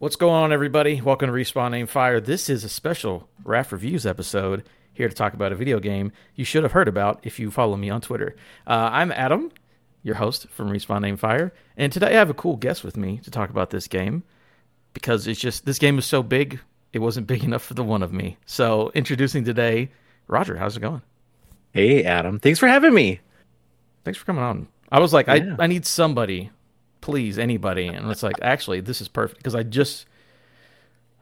What's going on, everybody? Welcome to Respawn Aim Fire. This is a special RAF Reviews episode here to talk about a video game you should have heard about if you follow me on Twitter. Uh, I'm Adam, your host from Respawn Aim Fire, and today I have a cool guest with me to talk about this game because it's just this game is so big, it wasn't big enough for the one of me. So, introducing today, Roger. How's it going? Hey, Adam. Thanks for having me. Thanks for coming on. I was like, yeah. I I need somebody please anybody and it's like actually this is perfect because i just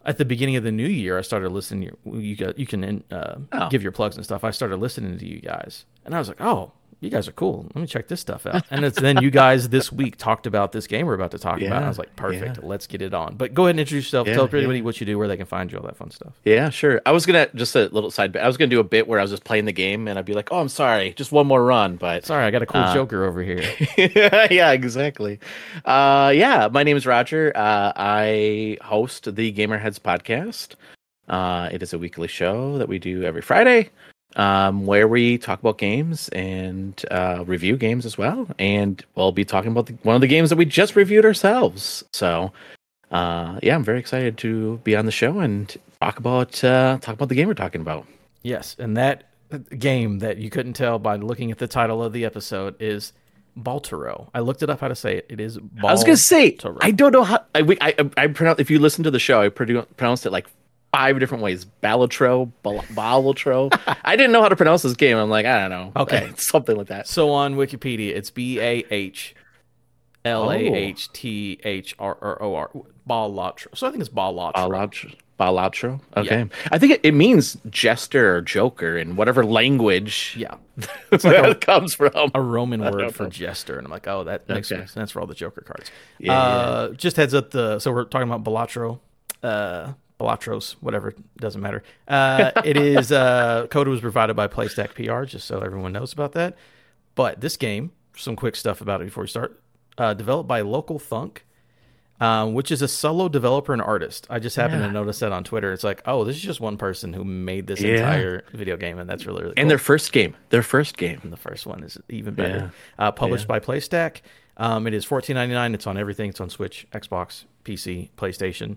at the beginning of the new year i started listening you got you can uh, oh. give your plugs and stuff i started listening to you guys and i was like oh you guys are cool. Let me check this stuff out. And it's then you guys this week talked about this game we're about to talk yeah, about. I was like, perfect. Yeah. Let's get it on. But go ahead and introduce yourself. Yeah, Tell everybody what you do, where they can find you, all that fun stuff. Yeah, sure. I was gonna just a little side bit. I was gonna do a bit where I was just playing the game and I'd be like, oh, I'm sorry, just one more run. But sorry, I got a cool uh, Joker over here. yeah, exactly. Uh, yeah, my name is Roger. Uh, I host the Gamerheads podcast. Uh, it is a weekly show that we do every Friday um, where we talk about games and uh, review games as well. And we'll be talking about the, one of the games that we just reviewed ourselves. So, uh, yeah, I'm very excited to be on the show and talk about uh, talk about the game we're talking about. Yes, and that game that you couldn't tell by looking at the title of the episode is Baltoro. I looked it up how to say it. It is. Bal- I was gonna say I don't know how I I, I, I pronounce. If you listen to the show, I pronounced it like five different ways. Balatro, Balatro. I didn't know how to pronounce this game. I'm like, I don't know. Okay, something like that. So on Wikipedia, it's B A H L A H T H R O R. Balatro. So I think it's Balatro. Balatro. Balatro. Okay. Yeah. I think it, it, means jester or joker in whatever language. Yeah. It's like a, comes from a Roman word for jester, and I'm like, oh, that makes okay. sense for all the Joker cards. Yeah, uh, yeah. Just heads up. The so we're talking about Balatro. Uh, Balatros, whatever, doesn't matter. Uh, it is uh, code was provided by Playstack PR, just so everyone knows about that. But this game, some quick stuff about it before we start. Uh, developed by Local Thunk, um, which is a solo developer and artist. I just happened yeah. to notice that on Twitter. It's like, oh, this is just one person who made this yeah. entire video game, and that's really, really cool. And their first game, their first game, and the first one is even better. Yeah. Uh, published by Playstack. Um, it is fourteen ninety nine. It's on everything. It's on Switch, Xbox, PC, PlayStation.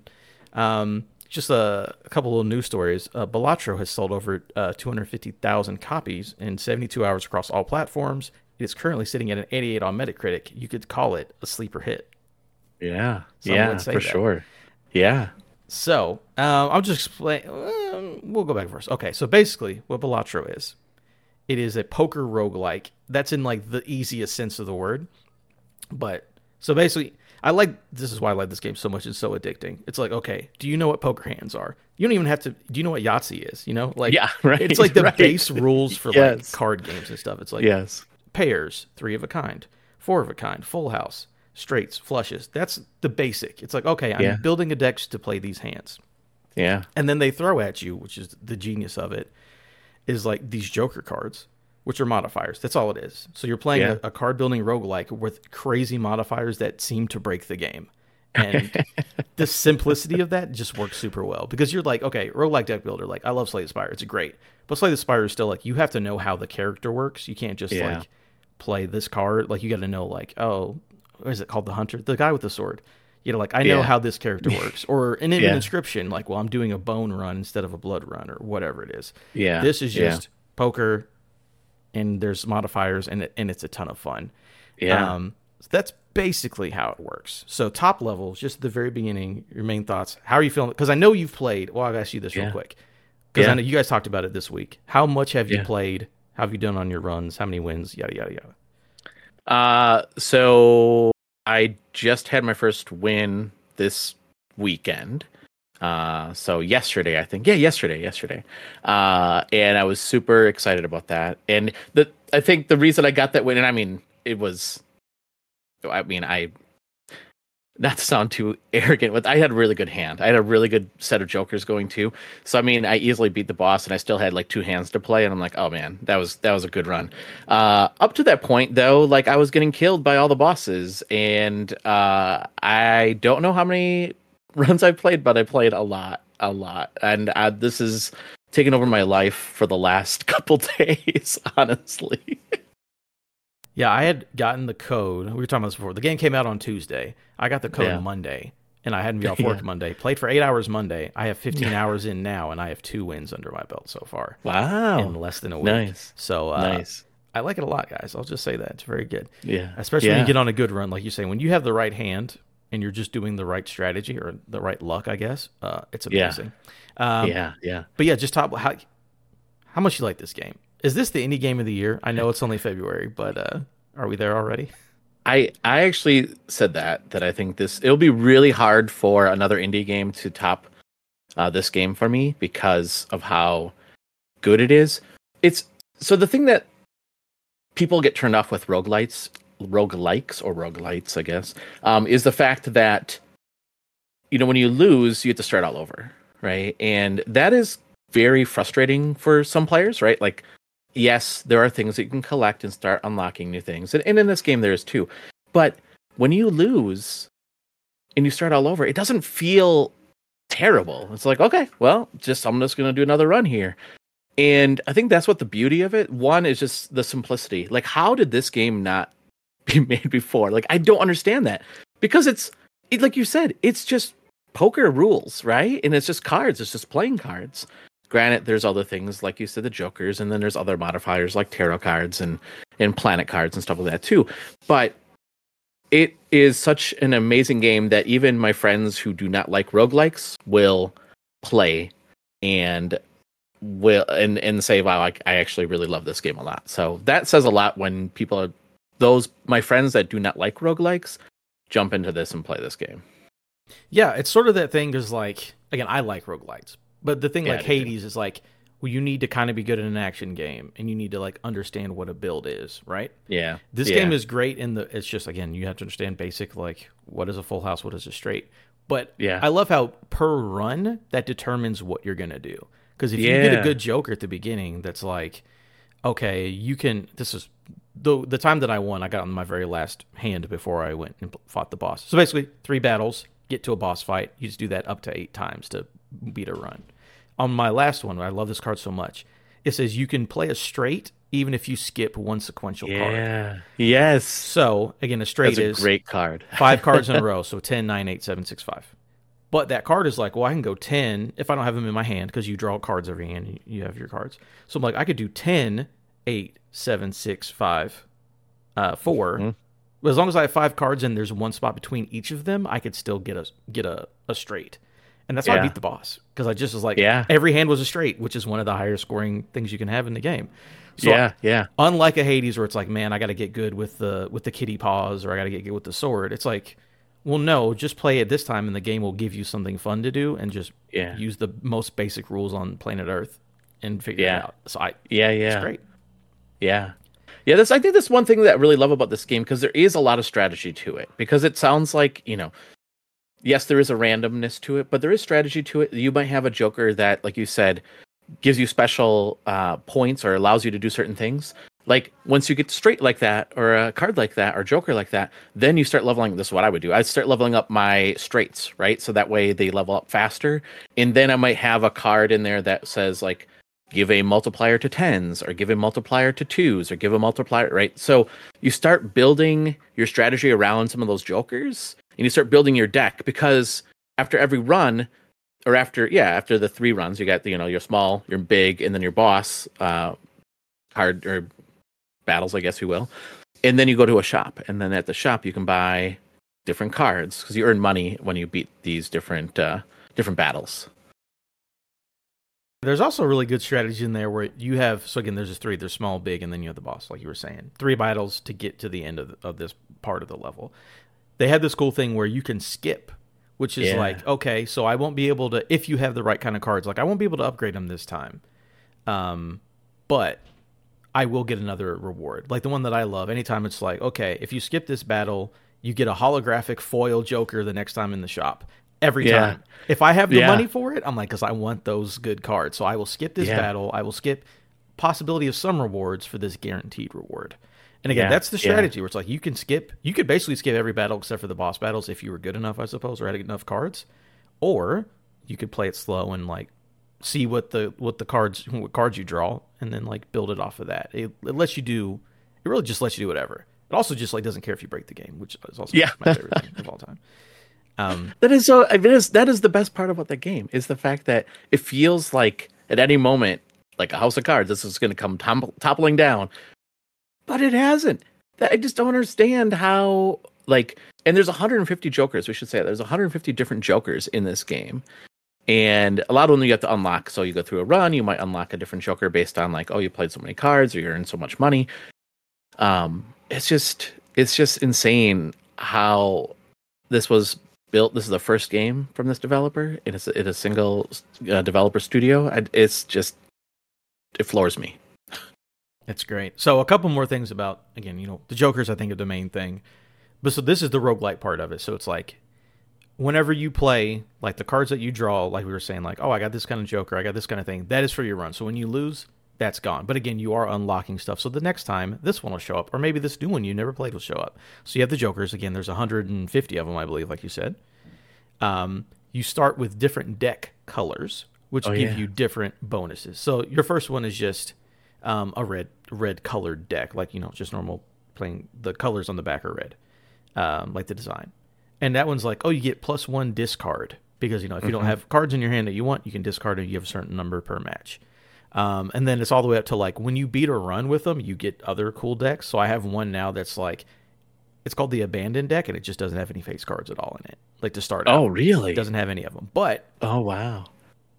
Um, just a, a couple of little news stories. Uh, Balatro has sold over uh, 250,000 copies in 72 hours across all platforms. It is currently sitting at an 88 on Metacritic. You could call it a sleeper hit. Yeah, Some yeah, for that. sure. Yeah. So um, I'll just explain. Uh, we'll go back first. Okay, so basically, what Balatro is, it is a poker roguelike. That's in like the easiest sense of the word. But so basically, I like this is why I like this game so much. It's so addicting. It's like, okay, do you know what poker hands are? You don't even have to. Do you know what Yahtzee is? You know, like yeah, right. It's like the right. base rules for yes. like card games and stuff. It's like yes, pairs, three of a kind, four of a kind, full house, straights, flushes. That's the basic. It's like okay, I'm yeah. building a deck to play these hands. Yeah, and then they throw at you, which is the genius of it, is like these Joker cards which are modifiers. That's all it is. So you're playing yeah. a, a, card building roguelike with crazy modifiers that seem to break the game. And the simplicity of that just works super well because you're like, okay, roguelike deck builder, like I love Slay the Spire, it's great. But Slay the Spire is still like you have to know how the character works. You can't just yeah. like play this card. Like you got to know like, oh, what is it called? The hunter, the guy with the sword. You know, like I know yeah. how this character works, or in an yeah. Inscryption, like, well, I'm doing a bone run instead of a blood run, or whatever it is. Yeah, this is just poker and there's modifiers and it, and it's a ton of fun. Yeah. Um, so that's basically how it works. So top level, just the very beginning, your main thoughts. How are you feeling? Because I know you've played. Well, I'll ask you this yeah. real quick. Because yeah. I know you guys talked about it this week. How much have you yeah. played? How have you done on your runs? How many wins? Yada yada yada. Uh, so I just had my first win this weekend. Uh, so yesterday, I think, yeah, yesterday, yesterday, uh, and I was super excited about that. And the I think the reason I got that win, and I mean, it was, I mean, I, not to sound too arrogant, but I had a really good hand. I had a really good set of jokers going too. So I mean, I easily beat the boss, and I still had like two hands to play. And I'm like, oh man, that was that was a good run. Uh, up to that point, though, like I was getting killed by all the bosses, and uh, I don't know how many runs I've played, but I played a lot, a lot. And uh, this is taken over my life for the last couple days, honestly. Yeah, I had gotten the code. We were talking about this before. The game came out on Tuesday. I got the code yeah. Monday, and I hadn't been off work yeah. Monday. Played for eight hours Monday. I have 15 hours in now, and I have two wins under my belt so far. Wow! In less than a week. Nice. So uh, nice. I like it a lot, guys. I'll just say that it's very good. Yeah. Especially when you get on a good run, like you say, when you have the right hand and you're just doing the right strategy or the right luck, I guess. Uh, it's amazing. Yeah. Um, yeah. Yeah. But yeah, just top how how much you like this game. Is this the indie game of the year? I know it's only February, but uh, are we there already? I I actually said that that I think this it'll be really hard for another indie game to top uh, this game for me because of how good it is. It's so the thing that people get turned off with roguelites, roguelikes or roguelites, I guess, um, is the fact that you know when you lose, you have to start all over, right? And that is very frustrating for some players, right? Like yes, there are things that you can collect and start unlocking new things. And, and in this game, there is too. But when you lose and you start all over, it doesn't feel terrible. It's like, okay, well, just I'm just to do another run here. And I think that's what the beauty of it. One is just the simplicity. Like, how did this game not be made before? Like, I don't understand that because it's it, like you said, it's just poker rules, right? And it's just cards. It's just playing cards. Granted, there's other things like you said, the jokers, and then there's other modifiers like tarot cards and and planet cards and stuff like that too. But it is such an amazing game that even my friends who do not like roguelikes will play and will and and say, "Wow, I, I actually really love this game a lot." So that says a lot when people are those my friends that do not like roguelikes jump into this and play this game. Yeah, it's sort of that thing because like again, I like roguelikes, but the thing yeah, like Hades is like, well, you need to kind of be good at an action game, and you need to like understand what a build is, right? Yeah. This yeah. game is great in the. It's just again, you have to understand basic like what is a full house, what is a straight. But yeah, I love how per run that determines what you're gonna do. Because if yeah. you get a good Joker at the beginning, that's like, okay, you can. This is the the time that I won. I got on my very last hand before I went and fought the boss. So basically, three battles, get to a boss fight. You just do that up to eight times to beat a run. On my last one, I love this card so much. It says you can play a straight even if you skip one sequential yeah. card. Yeah. Yes. So again, a straight That's a is great card. five cards in a row. So 10, 9, 8, 7, 6, 5. But that card is like, well, I can go 10 if I don't have them in my hand because you draw cards every hand. You have your cards. So I'm like, I could do 10, 8, 7, 6, 5, uh, 4. Mm-hmm. But as long as I have five cards and there's one spot between each of them, I could still get a get a, a straight. And that's yeah. how I beat the boss because I just was like, yeah. every hand was a straight, which is one of the higher scoring things you can have in the game. So yeah, yeah. Unlike a Hades where it's like, man, I got to get good with the with the kitty paws or I got to get good with the sword. It's like, well, no, just play it this time and the game will give you something fun to do and just yeah. use the most basic rules on planet Earth and figure yeah. it out. So I yeah yeah it's great. Yeah. Yeah, this I think that's one thing that I really love about this game because there is a lot of strategy to it. Because it sounds like, you know, yes, there is a randomness to it, but there is strategy to it. You might have a Joker that, like you said, gives you special uh, points or allows you to do certain things. Like once you get straight like that, or a card like that, or Joker like that, then you start leveling. This is what I would do. I'd start leveling up my straights, right? So that way they level up faster. And then I might have a card in there that says like give a multiplier to tens or give a multiplier to twos or give a multiplier right so you start building your strategy around some of those jokers and you start building your deck because after every run or after yeah after the three runs you got you know your small your big and then your boss uh card or battles i guess you will. And then you go to a shop and then at the shop you can buy different cards because you earn money when you beat these different uh different battles. There's also a really good strategy in there where you have so again there's just three. There's small big and then you have the boss like you were saying. Three battles to get to the end of, the, of this part of the level. They had this cool thing where you can skip which is Yeah. like okay so i won't be able to if you have the right kind of cards like i won't be able to upgrade them this time. Um but i will get another reward. Like the one that i love anytime it's like okay if you skip this battle you get a holographic foil joker the next time in the shop. Every Yeah. time. If i have the Yeah. money for it i'm like because i want those good cards. So i will skip this Yeah. battle. I will skip possibility of some rewards for this guaranteed reward and again that's the strategy where it's like you can skip you could basically skip every battle except for the boss battles if you were good enough i suppose or had enough cards. Or you could play it slow and like see what the what the cards what cards you draw, and then like build it off of that. It, it lets you do. It really just lets you do whatever. It also just like doesn't care if you break the game, which is also yeah. my favorite thing of all time. Um, that is so. It is that is the best part about the game is the fact that it feels like at any moment, like a house of cards, this is going to come tumble, toppling down, but it hasn't. I just don't understand how like. And there's 150 jokers. We should say there's 150 different jokers in this game, and a lot of them you have to unlock. So you go through a run, you might unlock a different joker based on like, oh, you played so many cards or you earned so much money. Um, it's just it's just insane how this was built. This is the first game from this developer. and It is it is a single uh, developer studio. It's just it floors me. It's great. So a couple more things about again, you know, the Jokers. I think are the main thing. But so this is the roguelike part of it. So it's like whenever you play, like the cards that you draw, like we were saying, like, oh, I got this kind of Joker, I got this kind of thing. That is for your run. So when you lose, that's gone. But again, you are unlocking stuff. So the next time this one will show up, or maybe this new one you never played will show up. So you have the Jokers. Again, there's 150 of them, I believe, like you said. Um, you start with different deck colors, which oh, give yeah. you different bonuses. So your first one is just um, a red red colored deck, like you know, just normal playing. The colors on the back are red, um, like the design. And that one's like, oh, you get plus one discard because you know if you mm-hmm. don't have cards in your hand that you want, you can discard it. You have a certain number per match. Um, and then it's all the way up to like when you beat a run with them, you get other cool decks. So I have one now that's like it's called the abandoned deck, and it just doesn't have any face cards at all in it. Like to start. Oh, out, really? It doesn't have any of them. But oh wow,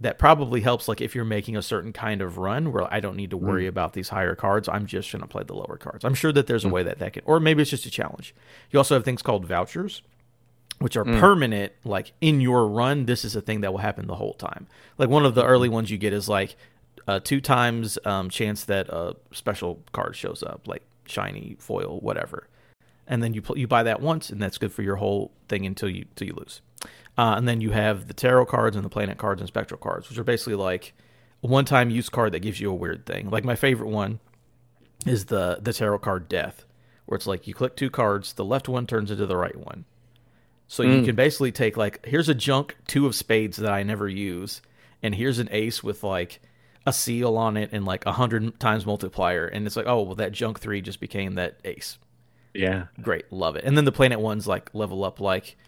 that probably helps. Like if you're making a certain kind of run where I don't need to worry mm. about these higher cards, I'm just gonna play the lower cards. I'm sure that there's a mm. way that that can, or maybe it's just a challenge. You also have things called vouchers, which are mm. permanent. Like in your run, this is a thing that will happen the whole time. Like one of the early ones you get is like uh, two times um, chance that a special card shows up, like shiny foil, whatever. And then you pl- you buy that once, and that's good for your whole thing until you until you lose. Uh, and then you have the tarot cards and the planet cards and spectral cards, which are basically like one-time use card that gives you a weird thing. Like my favorite one is the the tarot card Death, where it's like you click two cards, the left one turns into the right one. So mm. you can basically take like here's a junk two of spades that I never use, and here's an ace with like a seal on it and like a hundred times multiplier, and it's like, oh well, that junk three just became that ace. Yeah, great, love it. And then the planet ones like level up like,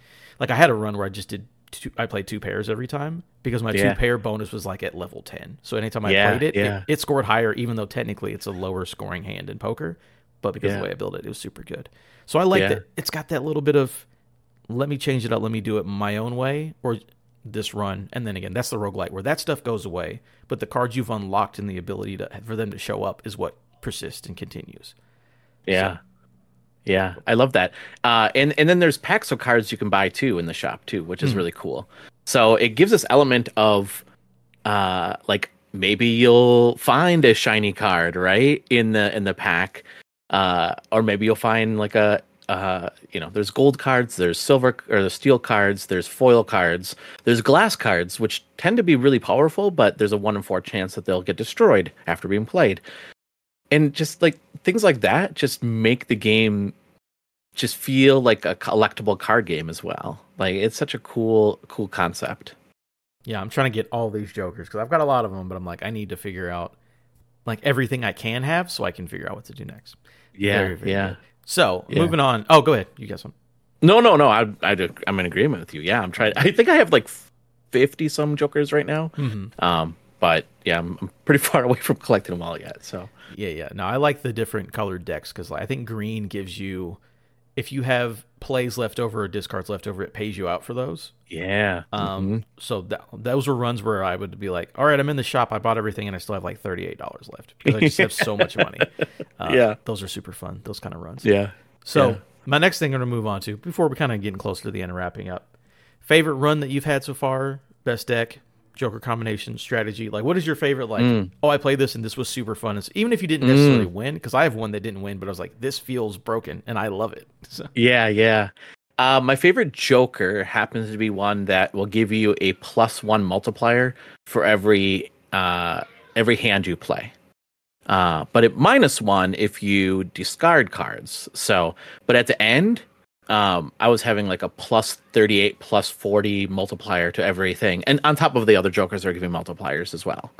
like I had a run where I just did two, I played two pairs every time because my yeah. two pair bonus was like at level ten. So anytime I yeah, played it, yeah. it, it, scored higher, even though technically it's a lower scoring hand in poker. But because of the way I built it, it was super good. So I like that it's got that little bit of let me change it up, let me do it my own way, or this run, and then again, that's the roguelite where that stuff goes away, but the cards you've unlocked and the ability to for them to show up is what persists and continues. Yeah. So. Yeah, I love that. Uh, and and then there's packs of cards you can buy too in the shop too, which is mm really cool. So it gives this element of uh, like maybe you'll find a shiny card right in the in the pack, uh, or maybe you'll find like a uh, you know, there's gold cards, there's silver or the steel cards, there's foil cards, there's glass cards, which tend to be really powerful, but there's a one in four chance that they'll get destroyed after being played. And just like things like that just make the game just feel like a collectible card game as well. Like it's such a cool, cool concept. Yeah, I'm trying to get all these jokers because I've got a lot of them, but I'm like, I need to figure out like everything I can have so I can figure out what to do next. Yeah, very, very yeah. Good. So yeah. moving on. Oh, go ahead. You got some. No, no, no. I, I, I'm in agreement with you. Yeah, I'm trying. I think I have like fifty some jokers right now. Mm-hmm. Um, but yeah, I'm, I'm, pretty far away from collecting them all yet. So yeah, yeah. No, I like the different colored decks because I think green gives you, if you have plays left over or discards left over, it pays you out for those. Yeah. Um. Mm-hmm. So that, those were runs where I would be like, all right, I'm in the shop. I bought everything, and I still have like thirty eight dollars left because I just have so much money. Uh, yeah. Those are super fun. Those kind of runs. Yeah. So yeah. my next thing I'm going to move on to before we're kind of getting closer to the end and wrapping up. Favorite run that you've had so far? Best deck, Joker combination, strategy. Like, what is your favorite? Like, mm. oh, I played this and this was super fun. It's, even if you didn't necessarily mm. win, because I have one that didn't win, but I was like, this feels broken, and I love it. So. Yeah, yeah. Uh, my favorite Joker happens to be one that will give you a plus one multiplier for every uh, every hand you play. Uh, but it minus one if you discard cards. So, but at the end, um, I was having like a plus 38, plus 40 multiplier to everything. And on top of the other Jokers are giving multipliers as well.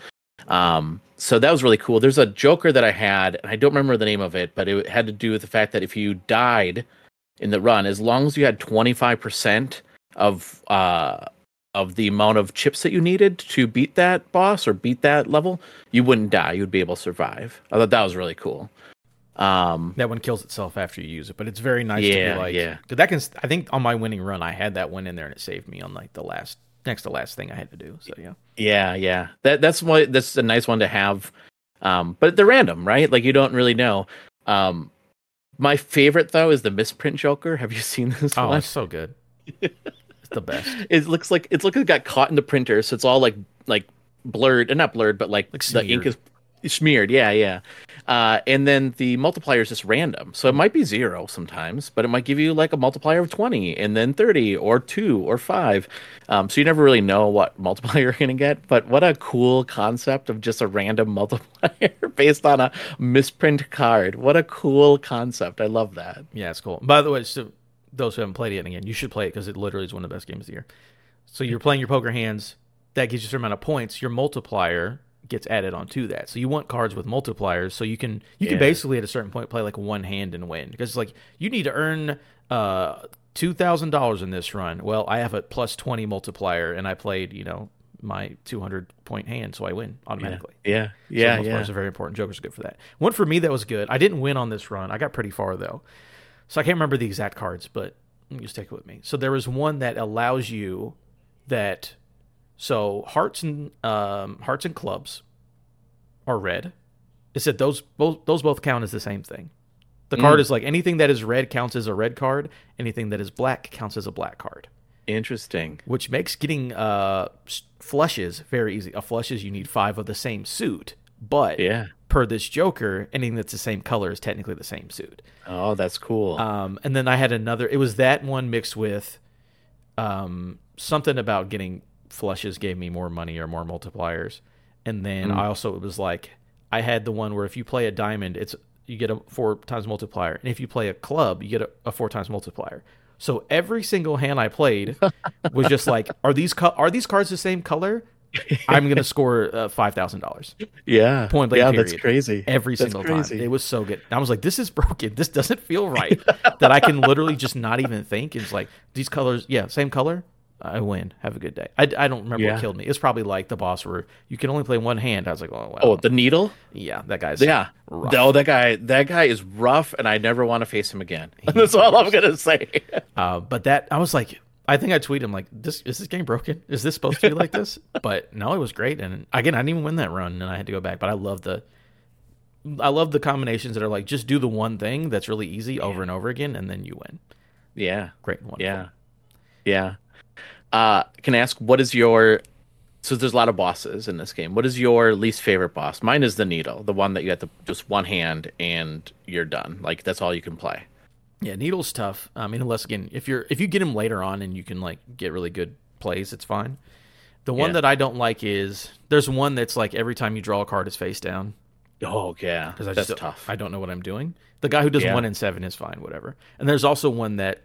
Um, so that was really cool. There's a Joker that I had, and I don't remember the name of it, but it had to do with the fact that if you died in the run, as long as you had 25% of uh, of the amount of chips that you needed to beat that boss or beat that level, you wouldn't die. You'd be able to survive. I thought that was really cool. Um, that one kills itself after you use it, but it's very nice Yeah, to be like, yeah. Cause that can. I think on my winning run, I had that one in there and it saved me on like the last next to last thing I had to do. So yeah, Yeah, yeah. That that's what that's a nice one to have. Um, but they're random, right? Like you don't really know. Um, my favorite though is the misprint Joker. Have you seen this oh, one? it's so good. it's the best. It looks like it's like it got caught in the printer, so it's all like like blurred, and not blurred, but like, Like the ink is smeared. Yeah, yeah. Uh, and then the multiplier is just random, so it might be zero sometimes, but it might give you like a multiplier of twenty, and then thirty, or two, or five. Um, so you never really know what multiplier you're gonna get. But what a cool concept of just a random multiplier based on a misprint card. What a cool concept! I love that. Yeah, it's cool. By the way, so those who haven't played it again, you should play it because it literally is one of the best games of the year. So you're playing your poker hands. That gives you a certain amount of points. Your multiplier gets added onto that. So you want cards with multipliers, so you can you can Yeah. basically at a certain point play like one hand and win because like you need to earn uh two thousand dollars in this run. Well, I have a plus twenty multiplier, and I played you know my two hundred point hand, so I win automatically. Yeah, So yeah, multipliers yeah. are very important. Joker's are good for that. One for me that was good. I didn't win on this run. I got pretty far though, so I can't remember the exact cards, but you just take it with me. So there was one that allows you that. So hearts and um, hearts and clubs are red. It said those both those both count as the same thing. The card Mm. is like anything that is red counts as a red card. Anything that is black counts as a black card Interesting. which makes getting uh flushes very easy. A flush is you need five of the same suit, but Yeah. per this Joker, anything that's the same color is technically the same suit. Oh, that's cool. Um, and then I had another. It was that one mixed with um something about getting flushes gave me more money or more multipliers, and then Mm. I also it was like I had the one where if you play a diamond, it's you get a four times multiplier, and if you play a club, you get a, a four times multiplier. So every single hand I played was just like, are these co- are these cards the same color? I'm gonna score uh, five thousand dollars yeah. point blank Yeah, period. that's crazy. every That's single crazy. time. It was so good. I was like, this is broken. This doesn't feel right. that I can literally just not even think. It's like these colors, yeah, same color. I win. Have a good day. I, I don't remember Yeah. what killed me. It's probably like the boss where you can only play one hand. I was like, oh wow. Oh, the needle? yeah, that guy's Yeah. rough. No, that guy that guy is rough and I never want to face him again. That's all I'm gonna say. Uh, but that I was like, I think I tweeted him like, this is this game broken? Is this supposed to be like this? But no, it was great. And again, I didn't even win that run, and I had to go back. But I love the, I love the combinations that are like just do the one thing that's really easy over and over again, and then you win. yeah. Great wonderful. Yeah. Yeah. Uh can I ask what is your so there's a lot of bosses in this game. What is your least favorite boss? Mine is the needle, the one that you have to just one hand and you're done. Like that's all you can play. Yeah, needle's tough. I mean, unless again, if you're if you get him later on and you can like get really good plays, it's fine. The one Yeah. that I don't like is there's one that's like every time you draw a card, is face down Oh yeah. because That's just tough. I don't know what I'm doing. The guy who does Yeah. one in seven is fine, whatever. And there's also one that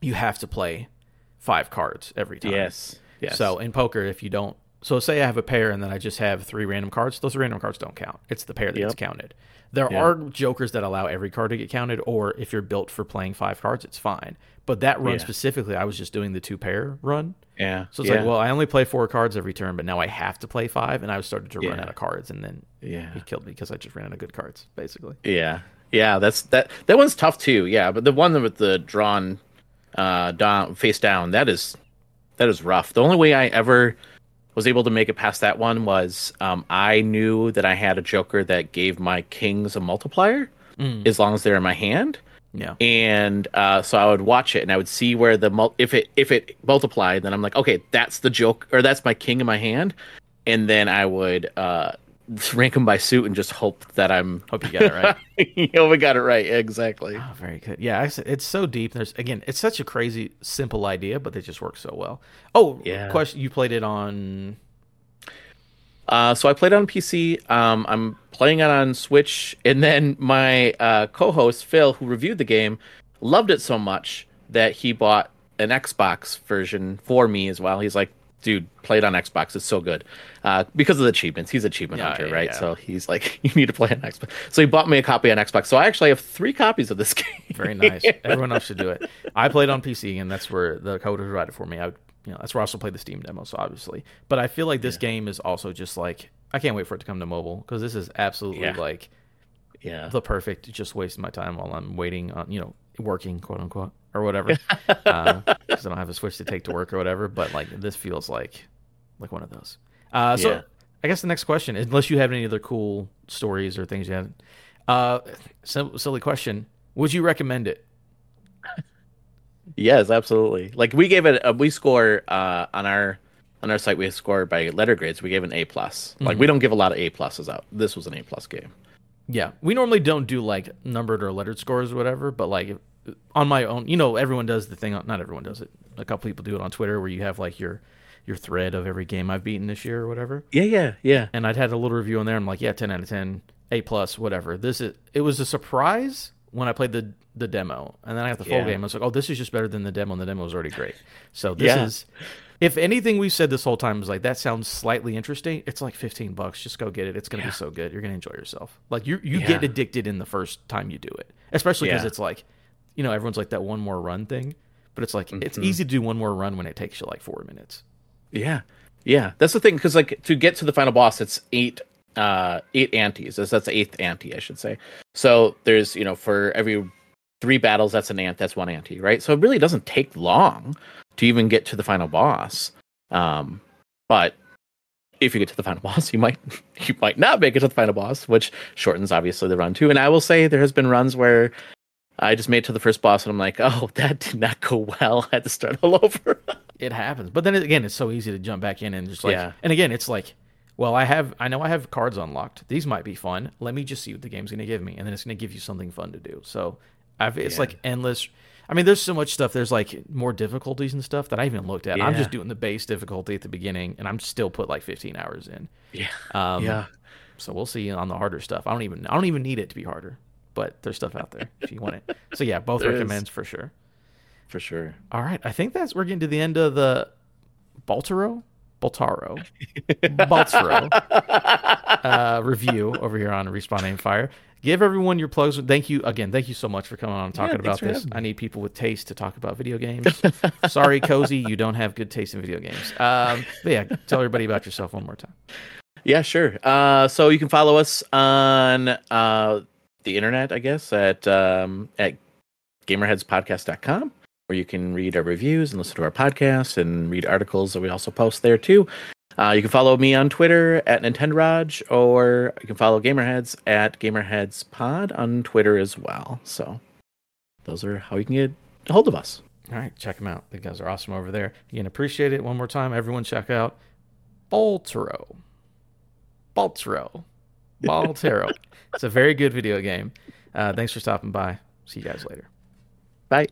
you have to play five cards every time. yes. Yes. So in poker, if you don't, so say I have a pair and then I just have three random cards. Those random cards don't count. It's the pair that gets Yep. counted. There Yeah. are jokers that allow every card to get counted, or if you're built for playing five cards, it's fine. But that run Yeah. specifically, I was just doing the two pair run. yeah. So it's yeah. like, well, I only play four cards every turn, but now I have to play five, and I started to run out of cards, and then yeah. he killed me because I just ran out of good cards, basically. Yeah, yeah, that's that. That one's tough too. Yeah, but the one with the drawn, uh, down face down, that is, that is rough. The only way I ever was able to make it past that one was, um, I knew that I had a Joker that gave my kings a multiplier Mm. as long as they're in my hand, Yeah. and uh, so I would watch it and I would see where the mul- if it if it multiplied, then I'm like, okay, that's the joke or that's my king in my hand, and then I would uh, rank them by suit and just hope that I'm Hope you got it right. yeah, we got it right. Exactly. Oh, very good. Yeah, it's so deep. There's again, it's such a crazy simple idea, but they just work so well. Oh, Yeah. Question: You played it on? Uh, so I played it on PC. Um, I'm playing it on Switch, and then my uh, co-host Phil, who reviewed the game, loved it so much that he bought an Xbox version for me as well. He's like, dude, play it on Xbox. It's so good. Uh, because of the achievements. He's achievement Yeah, hunter, yeah, right? yeah. So he's like, you need to play on Xbox. So he bought me a copy on Xbox. So I actually have three copies of this game. Very nice. Everyone else should do it. I played on PC, and that's where the code was provided for me. I, you know, that's where I also played the Steam demo, so obviously. But I feel like this game is also just like I can't wait for it to come to mobile because this is absolutely like yeah. the perfect just wasting my time while I'm waiting on you know working quote unquote or whatever because I don't have a switch to take to work or whatever. But like this feels like like one of those. Uh, so Yeah. I guess the next question, unless you have any other cool stories or things you have, uh, sim- silly question: Would you recommend it? Yes, absolutely. Like we gave it, a, we score uh, on our on our site. We score by letter grades. We gave an A plus. Like Mm-hmm. we don't give a lot of A pluses out. This was an A plus game. Yeah, we normally don't do like numbered or lettered scores or whatever, but like on my own, you know, everyone does the thing. Not everyone does it. A couple people do it on Twitter where you have like your your thread of every game I've beaten this year or whatever. Yeah, yeah, yeah. And I'd had a little review on there. I'm like, yeah, ten out of ten, A plus, whatever. This is. It was a surprise when I played the the demo, and then I got the full Yeah. game. I was like, oh, this is just better than the demo, and the demo was already great. So this Yeah. is. If anything we've said this whole time is like that sounds slightly interesting, it's like fifteen bucks. Just go get it. It's gonna Yeah. be so good. You're gonna enjoy yourself. Like you you get addicted in the first time you do it, especially because it's like, you know, everyone's like that one more run thing, but it's like it's Mhm. easy to do one more run when it takes you like four minutes. Yeah, yeah. That's the thing because like to get to the final boss, it's eight uh eight antes. That's that's the eighth ante, I should say. So there's you know for every three battles, that's an ant. That's one ante, right? So it really doesn't take long to even get to the final boss. Um, but if you get to the final boss, you might you might not make it to the final boss, which shortens obviously the run too. And I will say there has been runs where I just made it to the first boss and I'm like, oh, that did not go well. I had to start all over. it happens. But then again, it's so easy to jump back in and just like, Yeah. and again, it's like, well, I have, I know I have cards unlocked. These might be fun. Let me just see what the game's going to give me, and then it's going to give you something fun to do. So, I've, it's Yeah. like endless. I mean, there's so much stuff. There's like more difficulties and stuff that I haven't looked at. I'm just doing the base difficulty at the beginning, and I'm still put like 15 hours in. yeah. Um, yeah. So we'll see on the harder stuff. I don't even, I don't even need it to be harder, but there's stuff out there if you want it. So yeah, both There is. recommends for sure. For sure. All right, I think that's we're getting to the end of the Baltaro, Baltaro, Baltaro uh, review over here on Respawn Aim Fire. Give everyone your plugs. Thank you again. Thank you so much for coming on and talking thanks about this. I need people with taste to talk about video games. Sorry, Cozy, you don't have good taste in video games. Um, but yeah, tell everybody about yourself one more time. Yeah, sure. Uh, so you can follow us on uh, the internet, I guess, at um, at gamerheadspodcast.com, where you can read our reviews and listen to our podcast and read articles that we also post there too. Uh, you can follow me on Twitter at NintendRog, or you can follow Gamerheads at GamerheadsPod on Twitter as well. So those are how you can get a hold of us. All right, check them out. The guys are awesome over there. Again, appreciate it. One more time, everyone, check out Baltaro. Baltaro. Baltaro. it's a very good video game. Uh, thanks for stopping by. See you guys later. Bye.